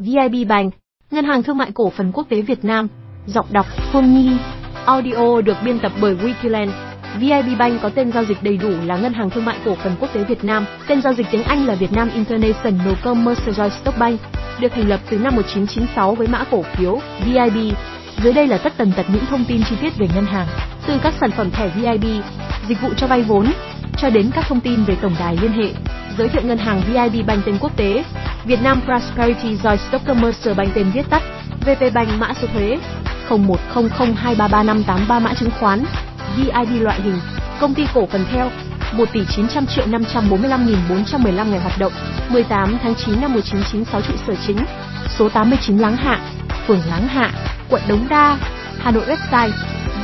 VIB Bank, Ngân hàng Thương mại Cổ phần Quốc tế Việt Nam, giọng đọc Phương Nhi, audio được biên tập bởi Wikiland. VIB Bank có tên giao dịch đầy đủ là Ngân hàng Thương mại Cổ phần Quốc tế Việt Nam, tên giao dịch tiếng Anh là Việt Nam International Commercial Stock Bank, được thành lập từ năm 1996 với mã cổ phiếu VIB. Dưới đây là tất tần tật những thông tin chi tiết về ngân hàng, từ các sản phẩm thẻ VIB, dịch vụ cho vay vốn, cho đến các thông tin về tổng đài liên hệ. Giới thiệu ngân hàng VIB Bank tên quốc tế, Việt Nam Prosperity Joy Stock Commercial Bank tên viết tắt, VP Bank mã số thuế 0100233583 mã chứng khoán, VIB loại hình, công ty cổ phần theo 1 tỷ 900 triệu 545.415 ngày hoạt động, 18 tháng 9 năm 1996 trụ sở chính, số 89 Láng Hạ, phường Láng Hạ, quận Đống Đa, Hà Nội website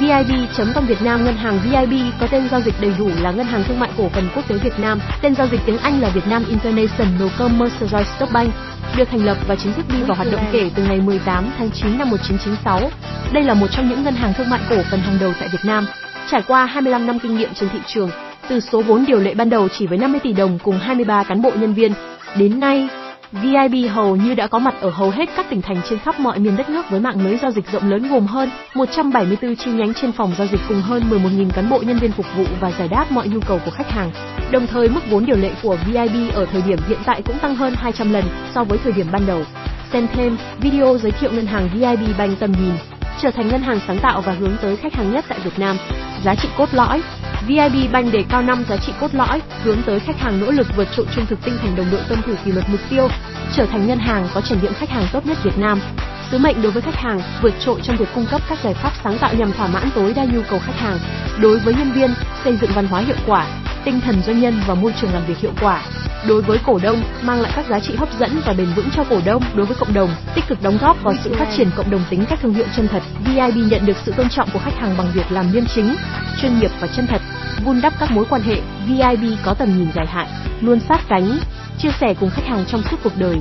VIB.com Việt Nam Ngân hàng VIB có tên giao dịch đầy đủ là Ngân hàng Thương mại Cổ phần Quốc tế Việt Nam, tên giao dịch tiếng Anh là Việt Nam International Commercial Stock Bank, được thành lập và chính thức đi vào hoạt động kể từ ngày 18 tháng 9 năm 1996. Đây là một trong những ngân hàng thương mại cổ phần hàng đầu tại Việt Nam, trải qua 25 năm kinh nghiệm trên thị trường, từ số vốn điều lệ ban đầu chỉ với 50 tỷ đồng cùng 23 cán bộ nhân viên, đến nay VIB hầu như đã có mặt ở hầu hết các tỉnh thành trên khắp mọi miền đất nước với mạng lưới giao dịch rộng lớn gồm hơn 174 chi nhánh trên phòng giao dịch cùng hơn 11.000 cán bộ nhân viên phục vụ và giải đáp mọi nhu cầu của khách hàng. Đồng thời mức vốn điều lệ của VIB ở thời điểm hiện tại cũng tăng hơn 200 lần so với thời điểm ban đầu. Xem thêm video giới thiệu ngân hàng VIB Bank tầm nhìn, trở thành ngân hàng sáng tạo và hướng tới khách hàng nhất tại Việt Nam. Giá trị cốt lõi VIB Bank đề cao 5 giá trị cốt lõi, hướng tới khách hàng nỗ lực vượt trội trung thực tinh thần đồng đội tuân thủ kỷ luật mục tiêu, trở thành ngân hàng có trải nghiệm khách hàng tốt nhất Việt Nam. Sứ mệnh đối với khách hàng, vượt trội trong việc cung cấp các giải pháp sáng tạo nhằm thỏa mãn tối đa nhu cầu khách hàng. Đối với nhân viên, xây dựng văn hóa hiệu quả, tinh thần doanh nhân và môi trường làm việc hiệu quả. Đối với cổ đông, mang lại các giá trị hấp dẫn và bền vững cho cổ đông. Đối với cộng đồng, tích cực đóng góp vào sự phát triển cộng đồng tính cách thương hiệu chân thật. VIB nhận được sự tôn trọng của khách hàng bằng việc làm liêm chính, chuyên nghiệp và chân thật, vun đắp các mối quan hệ. VIB có tầm nhìn dài hạn, luôn sát cánh, chia sẻ cùng khách hàng trong suốt cuộc đời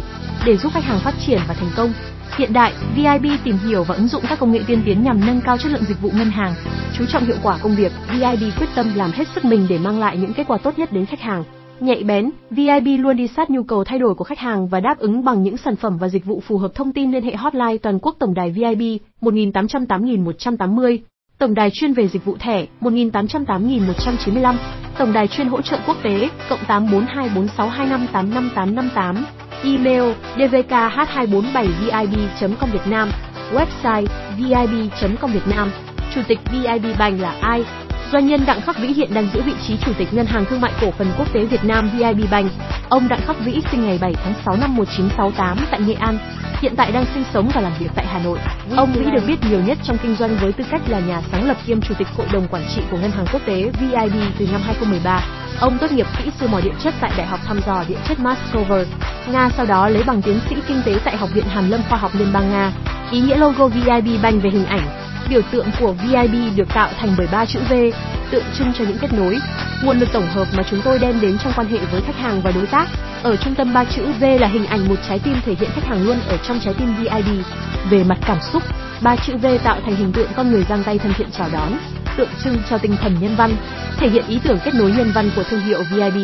để giúp khách hàng phát triển và thành công. Hiện đại, VIB tìm hiểu và ứng dụng các công nghệ tiên tiến nhằm nâng cao chất lượng dịch vụ ngân hàng, chú trọng hiệu quả công việc. VIB quyết tâm làm hết sức mình để mang lại những kết quả tốt nhất đến khách hàng. Nhạy bén, VIB luôn đi sát nhu cầu thay đổi của khách hàng và đáp ứng bằng những sản phẩm và dịch vụ phù hợp. Thông tin liên hệ hotline toàn quốc tổng đài VIB 1808.180, tổng đài chuyên về dịch vụ thẻ 1808.195, tổng đài chuyên hỗ trợ quốc tế cộng 842462585858, email dvkh247vib.com Việt Nam, website vib.com Việt Nam. Chủ tịch VIB Bank là ai? Doanh nhân Đặng Khắc Vĩ hiện đang giữ vị trí Chủ tịch Ngân hàng Thương mại Cổ phần Quốc tế Việt Nam VIB Bank. Ông Đặng Khắc Vĩ sinh ngày 7 tháng 6 năm 1968 tại Nghệ An, hiện tại đang sinh sống và làm việc tại Hà Nội. Ông Vĩ được biết nhiều nhất trong kinh doanh với tư cách là nhà sáng lập kiêm Chủ tịch Hội đồng Quản trị của Ngân hàng Quốc tế VIB từ năm 2013. Ông tốt nghiệp kỹ sư mỏ điện chất tại Đại học thăm dò điện chất Moscow, Nga sau đó lấy bằng tiến sĩ kinh tế tại Học viện Hàn Lâm Khoa học Liên bang Nga. Ý nghĩa logo VIB Bank về hình ảnh Biểu tượng của VIB được tạo thành bởi ba chữ V, tượng trưng cho những kết nối, nguồn lực tổng hợp mà chúng tôi đem đến trong quan hệ với khách hàng và đối tác. Ở trung tâm ba chữ V là hình ảnh một trái tim thể hiện khách hàng luôn ở trong trái tim VIB. Về mặt cảm xúc, ba chữ V tạo thành hình tượng con người giang tay thân thiện chào đón, tượng trưng cho tinh thần nhân văn, thể hiện ý tưởng kết nối nhân văn của thương hiệu VIB.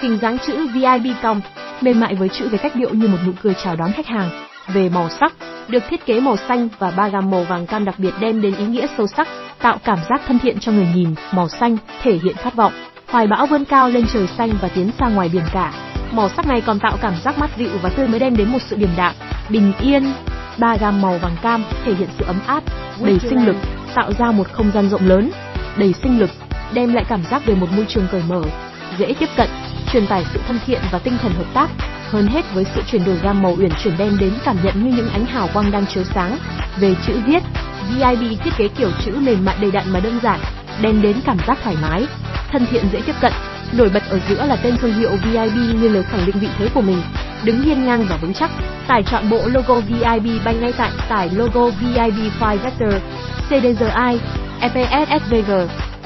Hình dáng chữ VIB cong, mềm mại với chữ về cách điệu như một nụ cười chào đón khách hàng. Về màu sắc, được thiết kế màu xanh và ba gam màu vàng cam đặc biệt đem đến ý nghĩa sâu sắc, tạo cảm giác thân thiện cho người nhìn. Màu xanh thể hiện khát vọng, hoài bão vươn cao lên trời xanh và tiến xa ngoài biển cả. Màu sắc này còn tạo cảm giác mát dịu và tươi mới đem đến một sự điềm đạm, bình yên. Ba gam màu vàng cam thể hiện sự ấm áp, đầy sinh lực, tạo ra một không gian rộng lớn, đầy sinh lực, đem lại cảm giác về một môi trường cởi mở, dễ tiếp cận, truyền tải sự thân thiện và tinh thần hợp tác. Hơn hết với sự chuyển đổi gam màu uyển chuyển đem đến cảm nhận như những ánh hào quang đang chiếu sáng. Về chữ viết, VIB thiết kế kiểu chữ mềm mại đầy đặn mà đơn giản, đem đến cảm giác thoải mái, thân thiện dễ tiếp cận. Nổi bật ở giữa là tên thương hiệu VIB như lời khẳng định vị thế của mình, đứng hiên ngang và vững chắc. Tải chọn bộ logo VIB bay ngay tại tải logo VIB File Vector, CDGI, EPSSVG,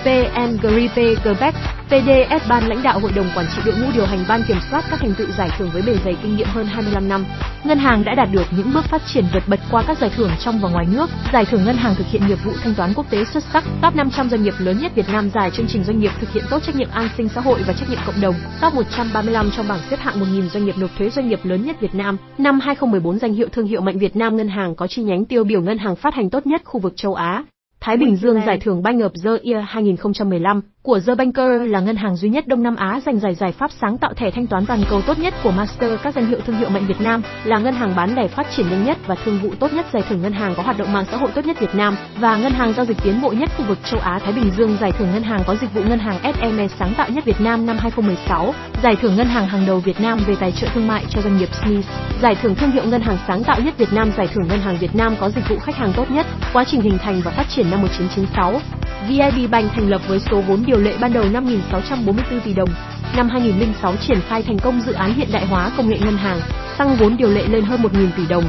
PNGRIP Quebec VDS ban lãnh đạo hội đồng quản trị đội ngũ điều hành ban kiểm soát các thành tựu giải thưởng với bề dày kinh nghiệm hơn 25 năm. Ngân hàng đã đạt được những bước phát triển vượt bật qua các giải thưởng trong và ngoài nước. Giải thưởng ngân hàng thực hiện nghiệp vụ thanh toán quốc tế xuất sắc, top 500 doanh nghiệp lớn nhất Việt Nam giải chương trình doanh nghiệp thực hiện tốt trách nhiệm an sinh xã hội và trách nhiệm cộng đồng, top 135 trong bảng xếp hạng 1000 doanh nghiệp nộp thuế doanh nghiệp lớn nhất Việt Nam. Năm 2014 danh hiệu thương hiệu mạnh Việt Nam ngân hàng có chi nhánh tiêu biểu ngân hàng phát hành tốt nhất khu vực châu Á. Thái Bình Dương giải thưởng Bank of the Year 2015 của The Banker là ngân hàng duy nhất Đông Nam Á giành giải giải pháp sáng tạo thẻ thanh toán toàn cầu tốt nhất của Master các danh hiệu thương hiệu mạnh Việt Nam, là ngân hàng bán lẻ phát triển nhanh nhất và thương vụ tốt nhất giải thưởng ngân hàng có hoạt động mạng xã hội tốt nhất Việt Nam và ngân hàng giao dịch tiến bộ nhất khu vực châu Á Thái Bình Dương giải thưởng ngân hàng có dịch vụ ngân hàng SME sáng tạo nhất Việt Nam năm 2016, giải thưởng ngân hàng hàng đầu Việt Nam về tài trợ thương mại cho doanh nghiệp Smith, giải thưởng thương hiệu ngân hàng sáng tạo nhất Việt Nam giải thưởng ngân hàng Việt Nam có dịch vụ khách hàng tốt nhất, quá trình hình thành và phát triển năm 1996. VIB Bank thành lập với số vốn điều lệ ban đầu 5.644 tỷ đồng. Năm 2006 triển khai thành công dự án hiện đại hóa công nghệ ngân hàng, tăng vốn điều lệ lên hơn 1.000 tỷ đồng.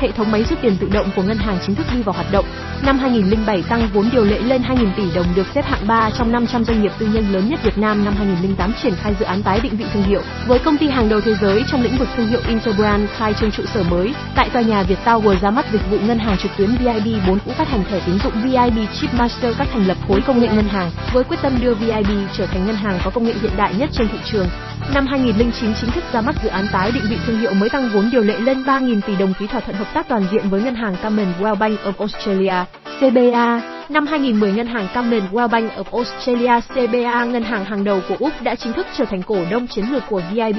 Hệ thống máy rút tiền tự động của ngân hàng chính thức đi vào hoạt động. Năm 2007 tăng vốn điều lệ lên 2.000 tỷ đồng được xếp hạng 3 trong 500 doanh nghiệp tư nhân lớn nhất Việt Nam. Năm 2008 triển khai dự án tái định vị thương hiệu với công ty hàng đầu thế giới trong lĩnh vực thương hiệu Interbrand khai trương trụ sở mới, tại tòa nhà Viettower ra mắt dịch vụ ngân hàng trực tuyến VIB 4 cũng phát hành thẻ tín dụng VIB Chip Master các thành lập khối công nghệ ngân hàng, với quyết tâm đưa VIB trở thành ngân hàng có công nghệ hiện đại nhất trên thị trường. Năm 2009 chính thức ra mắt dự án tái định vị thương hiệu mới tăng vốn điều lệ lên 3.000 tỷ đồng ký thỏa thuận hợp tác toàn diện với ngân hàng Commonwealth Bank of Australia, CBA. Năm 2010 ngân hàng Commonwealth Bank of Australia CBA ngân hàng hàng đầu của Úc đã chính thức trở thành cổ đông chiến lược của VIB.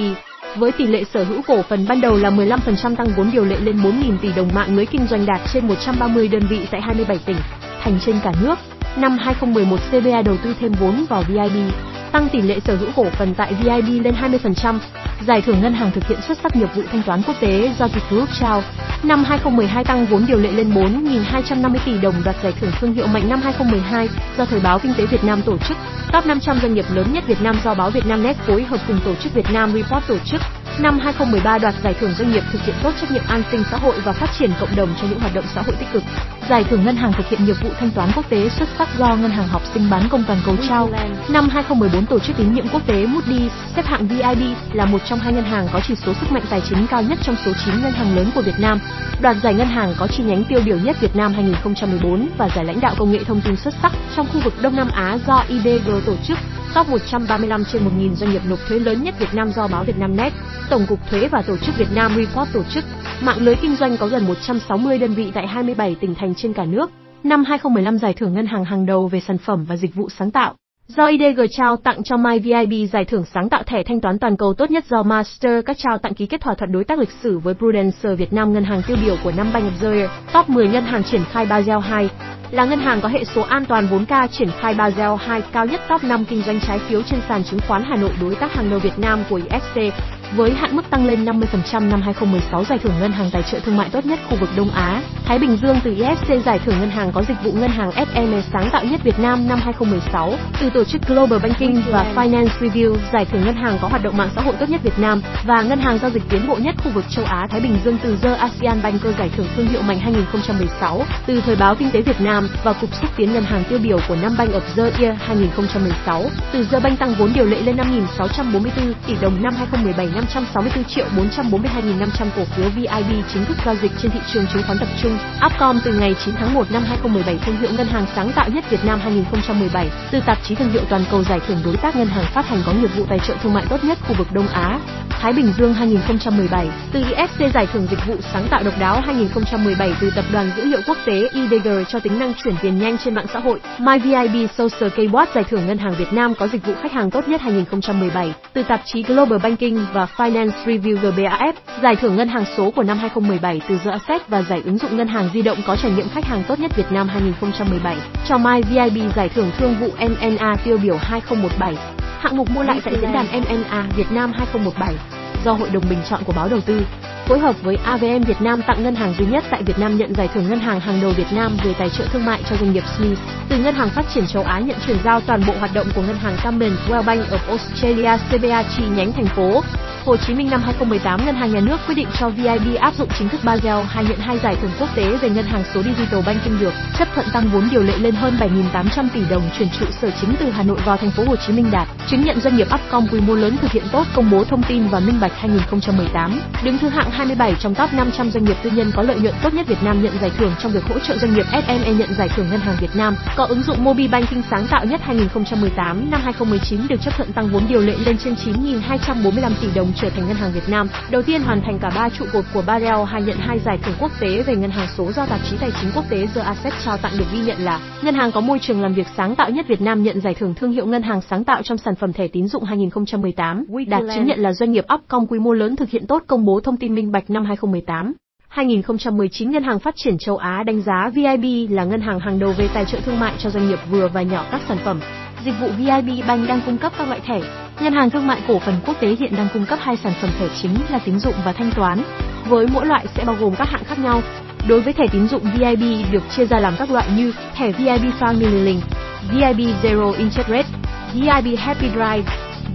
Với tỷ lệ sở hữu cổ phần ban đầu là 15% tăng vốn điều lệ lên 4.000 tỷ đồng mạng lưới kinh doanh đạt trên 130 đơn vị tại 27 tỉnh, thành trên cả nước. Năm 2011 CBA đầu tư thêm vốn vào VIB, tăng tỷ lệ sở hữu cổ phần tại VIB lên 20%. Giải thưởng ngân hàng thực hiện xuất sắc nghiệp vụ thanh toán quốc tế do Group trao. Năm 2012 tăng vốn điều lệ lên 4.250 tỷ đồng đoạt giải thưởng thương hiệu mạnh năm 2012 do Thời báo Kinh tế Việt Nam tổ chức. Top 500 doanh nghiệp lớn nhất Việt Nam do báo Việt Nam Net phối hợp cùng tổ chức Việt Nam Report tổ chức. Năm 2013 đoạt giải thưởng doanh nghiệp thực hiện tốt trách nhiệm an sinh xã hội và phát triển cộng đồng cho những hoạt động xã hội tích cực. Giải thưởng ngân hàng thực hiện nghiệp vụ thanh toán quốc tế xuất sắc do ngân hàng học sinh bán công toàn cầu trao. Năm 2014 tổ chức tín nhiệm quốc tế Moody xếp hạng VIB là một trong hai ngân hàng có chỉ số sức mạnh tài chính cao nhất trong số 9 ngân hàng lớn của Việt Nam. Đoạt giải ngân hàng có chi nhánh tiêu biểu nhất Việt Nam 2014 và giải lãnh đạo công nghệ thông tin xuất sắc trong khu vực Đông Nam Á do IDG tổ chức. Top 135 trên 1.000 doanh nghiệp nộp thuế lớn nhất Việt Nam do báo Việt Nam Net, Tổng cục Thuế và Tổ chức Việt Nam Report tổ chức. Mạng lưới kinh doanh có gần 160 đơn vị tại 27 tỉnh thành trên cả nước. Năm 2015 giải thưởng ngân hàng hàng đầu về sản phẩm và dịch vụ sáng tạo. Do IDG trao tặng cho MyVIB giải thưởng sáng tạo thẻ thanh toán toàn cầu tốt nhất do Master các trao tặng ký kết thỏa thuận đối tác lịch sử với Prudential Việt Nam ngân hàng tiêu biểu của năm Bank of the Year, top 10 ngân hàng triển khai Basel 2, là ngân hàng có hệ số an toàn 4K triển khai Basel 2 cao nhất top 5 kinh doanh trái phiếu trên sàn chứng khoán Hà Nội đối tác hàng đầu Việt Nam của IFC với hạn mức tăng lên 50% năm 2016 giải thưởng ngân hàng tài trợ thương mại tốt nhất khu vực Đông Á. Thái Bình Dương từ IFC giải thưởng ngân hàng có dịch vụ ngân hàng SME sáng tạo nhất Việt Nam năm 2016. Từ tổ chức Global Banking và Finance Review giải thưởng ngân hàng có hoạt động mạng xã hội tốt nhất Việt Nam và ngân hàng giao dịch tiến bộ nhất khu vực châu Á, Thái Bình Dương từ The ASEAN Banker giải thưởng thương hiệu mạnh 2016. Từ thời báo Kinh tế Việt Nam và cục xúc tiến ngân hàng tiêu biểu của năm Bank of the Year 2016. Từ The Bank tăng vốn điều lệ lên 5.644 tỷ đồng năm 2017 564 triệu 442.500 cổ phiếu VIB chính thức giao dịch trên thị trường chứng khoán tập trung. Upcom từ ngày 9 tháng 1 năm 2017 thương hiệu ngân hàng sáng tạo nhất Việt Nam 2017. Từ tạp chí thương hiệu toàn cầu giải thưởng đối tác ngân hàng phát hành có nghiệp vụ tài trợ thương mại tốt nhất khu vực Đông Á. Thái Bình Dương 2017. Từ IFC giải thưởng dịch vụ sáng tạo độc đáo 2017 từ tập đoàn dữ liệu quốc tế IDG cho tính năng chuyển tiền nhanh trên mạng xã hội. MyVIB Social Keyboard giải thưởng ngân hàng Việt Nam có dịch vụ khách hàng tốt nhất 2017. Từ tạp chí Global Banking và Finance Review GBAF, giải thưởng ngân hàng số của năm 2017 từ The Asset và giải ứng dụng ngân hàng di động có trải nghiệm khách hàng tốt nhất Việt Nam 2017. Cho MyVIB giải thưởng thương vụ MNA tiêu biểu 2017. Hạng mục mua lại tại diễn đàn MNA Việt Nam 2017 do Hội đồng bình chọn của báo đầu tư phối hợp với AVM Việt Nam tặng ngân hàng duy nhất tại Việt Nam nhận giải thưởng ngân hàng hàng đầu Việt Nam về tài trợ thương mại cho doanh nghiệp SME Từ ngân hàng phát triển châu Á nhận chuyển giao toàn bộ hoạt động của ngân hàng Commonwealth Bank of Australia CBA chi nhánh thành phố Hồ Chí Minh năm 2018 Ngân hàng Nhà nước quyết định cho VIB áp dụng chính thức Basel, hai nhận hai giải thưởng quốc tế về ngân hàng số Digital Banking được. Chấp thuận tăng vốn điều lệ lên hơn 7.800 tỷ đồng chuyển trụ sở chính từ Hà Nội vào thành phố Hồ Chí Minh đạt. Chứng nhận doanh nghiệp Upcom quy mô lớn thực hiện tốt công bố thông tin và minh bạch 2018 đứng thứ hạng 27 trong top 500 doanh nghiệp tư nhân có lợi nhuận tốt nhất Việt Nam nhận giải thưởng trong việc hỗ trợ doanh nghiệp SME nhận giải thưởng Ngân hàng Việt Nam. Có ứng dụng Mobile Banking sáng tạo nhất 2018 năm 2019 được chấp thuận tăng vốn điều lệ lên trên 9.245 tỷ đồng trở thành ngân hàng Việt Nam đầu tiên hoàn thành cả ba trụ cột của Barel, hai nhận hai giải thưởng quốc tế về ngân hàng số do tạp chí tài chính quốc tế The Asset trao tặng được ghi nhận là ngân hàng có môi trường làm việc sáng tạo nhất Việt Nam nhận giải thưởng thương hiệu ngân hàng sáng tạo trong sản phẩm thẻ tín dụng 2018 đạt chứng nhận là doanh nghiệp Upcom quy mô lớn thực hiện tốt công bố thông tin minh bạch năm 2018 2019 Ngân hàng Phát triển châu Á đánh giá VIB là ngân hàng hàng đầu về tài trợ thương mại cho doanh nghiệp vừa và nhỏ các sản phẩm. Dịch vụ VIB Bank đang cung cấp các loại thẻ. Ngân hàng Thương mại Cổ phần Quốc tế hiện đang cung cấp hai sản phẩm thẻ chính là tín dụng và thanh toán. Với mỗi loại sẽ bao gồm các hạng khác nhau. Đối với thẻ tín dụng VIB được chia ra làm các loại như thẻ VIB Family Link, VIB Zero Interest Rate, VIB Happy Drive,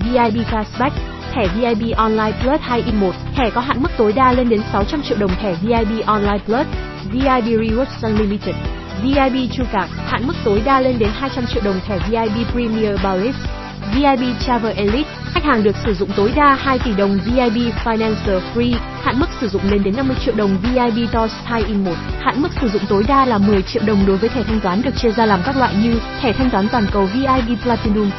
VIB Cashback, thẻ VIB Online Plus 2 in 1, thẻ có hạn mức tối đa lên đến 600 triệu đồng thẻ VIB Online Plus, VIB Rewards Unlimited, VIB Chu Cạc, hạn mức tối đa lên đến 200 triệu đồng thẻ VIB Premier Balance, VIB Travel Elite, khách hàng được sử dụng tối đa 2 tỷ đồng VIB Financial Free, hạn mức sử dụng lên đến 50 triệu đồng VIB Toss 2 in 1, hạn mức sử dụng tối đa là 10 triệu đồng đối với thẻ thanh toán được chia ra làm các loại như thẻ thanh toán toàn cầu VIB Platinum,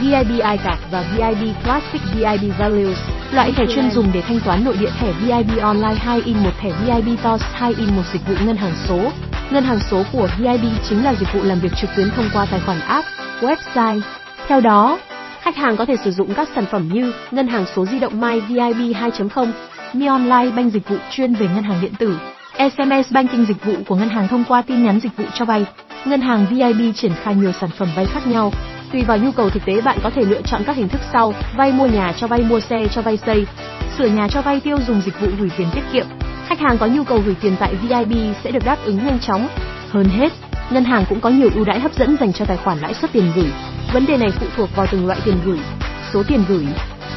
VIB iCard và VIB Classic VIB Values. Loại thẻ chuyên dùng để thanh toán nội địa thẻ VIB Online 2 in 1 thẻ VIB Tours 2 in 1 dịch vụ ngân hàng số. Ngân hàng số của VIB chính là dịch vụ làm việc trực tuyến thông qua tài khoản app, website. Theo đó, khách hàng có thể sử dụng các sản phẩm như ngân hàng số di động My VIB 2.0, Mi Online Bank dịch vụ chuyên về ngân hàng điện tử, SMS Banking dịch vụ của ngân hàng thông qua tin nhắn dịch vụ cho vay. Ngân hàng VIB triển khai nhiều sản phẩm vay khác nhau, Tùy vào nhu cầu thực tế bạn có thể lựa chọn các hình thức sau: vay mua nhà cho vay mua xe cho vay xây, sửa nhà cho vay tiêu dùng dịch vụ gửi tiền tiết kiệm. Khách hàng có nhu cầu gửi tiền tại VIB sẽ được đáp ứng nhanh chóng. Hơn hết, ngân hàng cũng có nhiều ưu đãi hấp dẫn dành cho tài khoản lãi suất tiền gửi. Vấn đề này phụ thuộc vào từng loại tiền gửi, số tiền gửi,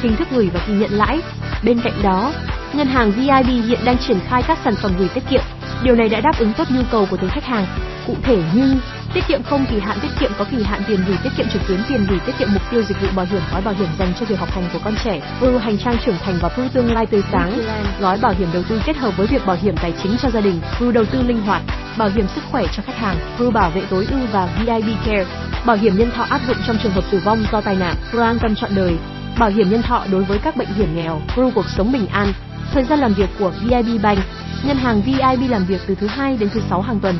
hình thức gửi và kỳ nhận lãi. Bên cạnh đó, ngân hàng VIB hiện đang triển khai các sản phẩm gửi tiết kiệm. Điều này đã đáp ứng tốt nhu cầu của từng khách hàng. Cụ thể như Tiết kiệm không kỳ hạn tiết kiệm có kỳ hạn tiền gửi tiết kiệm trực tuyến tiền gửi tiết kiệm mục tiêu dịch vụ bảo hiểm gói bảo hiểm dành cho việc học hành của con trẻ, Pro hành trang trưởng thành và Pro tương lai tươi sáng, gói bảo hiểm đầu tư kết hợp với việc bảo hiểm tài chính cho gia đình, Pro đầu tư linh hoạt, bảo hiểm sức khỏe cho khách hàng, Pro bảo vệ tối ưu và VIB Care, bảo hiểm nhân thọ áp dụng trong trường hợp tử vong do tai nạn, Pro an tâm chọn đời, bảo hiểm nhân thọ đối với các bệnh hiểm nghèo, Pro cuộc sống bình an, thời gian làm việc của VIB Bank, ngân hàng VIB làm việc từ thứ hai đến thứ sáu hàng tuần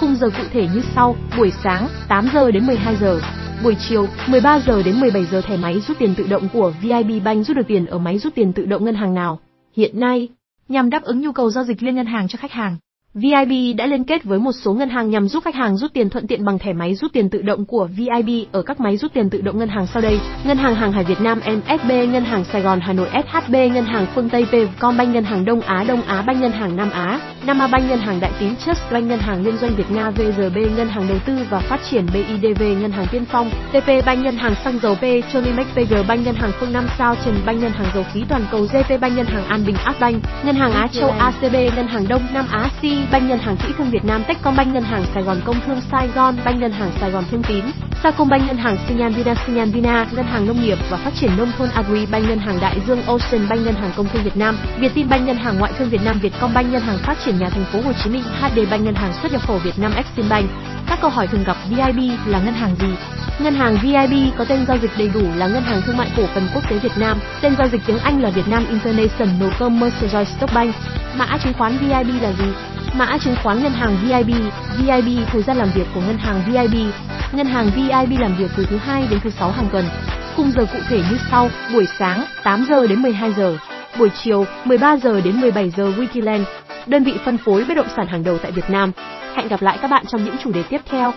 Khung giờ cụ thể như sau: buổi sáng 8 giờ đến 12 giờ, buổi chiều 13 giờ đến 17 giờ thẻ máy rút tiền tự động của VIB Bank rút được tiền ở máy rút tiền tự động ngân hàng nào. Hiện nay, nhằm đáp ứng nhu cầu giao dịch liên ngân hàng cho khách hàng, VIB đã liên kết với một số ngân hàng nhằm giúp khách hàng rút tiền thuận tiện bằng thẻ máy rút tiền tự động của VIB ở các máy rút tiền tự động ngân hàng sau đây: Ngân hàng Hàng hải Việt Nam MSB, Ngân hàng Sài Gòn Hà Nội SHB, Ngân hàng Phương Tây Pvcombank, Ngân hàng Đông Á Đông Á Bank, Ngân hàng Nam Á, Nam Á Ngân hàng Đại Tín Trust Bank, Ngân hàng Liên doanh Việt Nga VGB, Ngân hàng Đầu tư và Phát triển BIDV, Ngân hàng Tiên Phong, TP Bank, Ngân hàng Xăng dầu P, Tronimex PG Bank, Ngân hàng Phương Nam Sao Trần Bank, Ngân hàng Dầu khí Toàn cầu GP Bank, Ngân hàng An Bình Bank, Ngân hàng Á Châu ACB, Ngân hàng Đông Nam Á C Banh Ngân hàng Kỹ thương Việt Nam Techcombank Ngân hàng Sài Gòn Công thương Sài Gòn Banh Ngân hàng Sài Gòn Thương Tín, Sacombank Ngân hàng Sinhan Vina Sinhan Vina, Ngân hàng Nông nghiệp và Phát triển nông thôn Agribank Ngân hàng Đại Dương Ocean Banh Ngân hàng Công thương Việt Nam, Vietinbank Ngân hàng Ngoại thương Việt Nam Vietcombank Ngân hàng Phát triển nhà thành phố Hồ Chí Minh, HDBank, Ngân hàng xuất nhập khẩu Việt Nam Eximbank. Các câu hỏi thường gặp VIB là ngân hàng gì? Ngân hàng VIB có tên giao dịch đầy đủ là Ngân hàng Thương mại Cổ phần Quốc tế Việt Nam, tên giao dịch tiếng Anh là Việt Nam International Commercial Stock Bank. Mã chứng khoán VIB là gì? Mã chứng khoán ngân hàng VIB, VIB thời gian làm việc của ngân hàng VIB. Ngân hàng VIB làm việc từ thứ hai đến thứ sáu hàng tuần. Khung giờ cụ thể như sau: buổi sáng 8 giờ đến 12 giờ, buổi chiều 13 giờ đến 17 giờ Wikiland, đơn vị phân phối bất động sản hàng đầu tại Việt Nam. Hẹn gặp lại các bạn trong những chủ đề tiếp theo.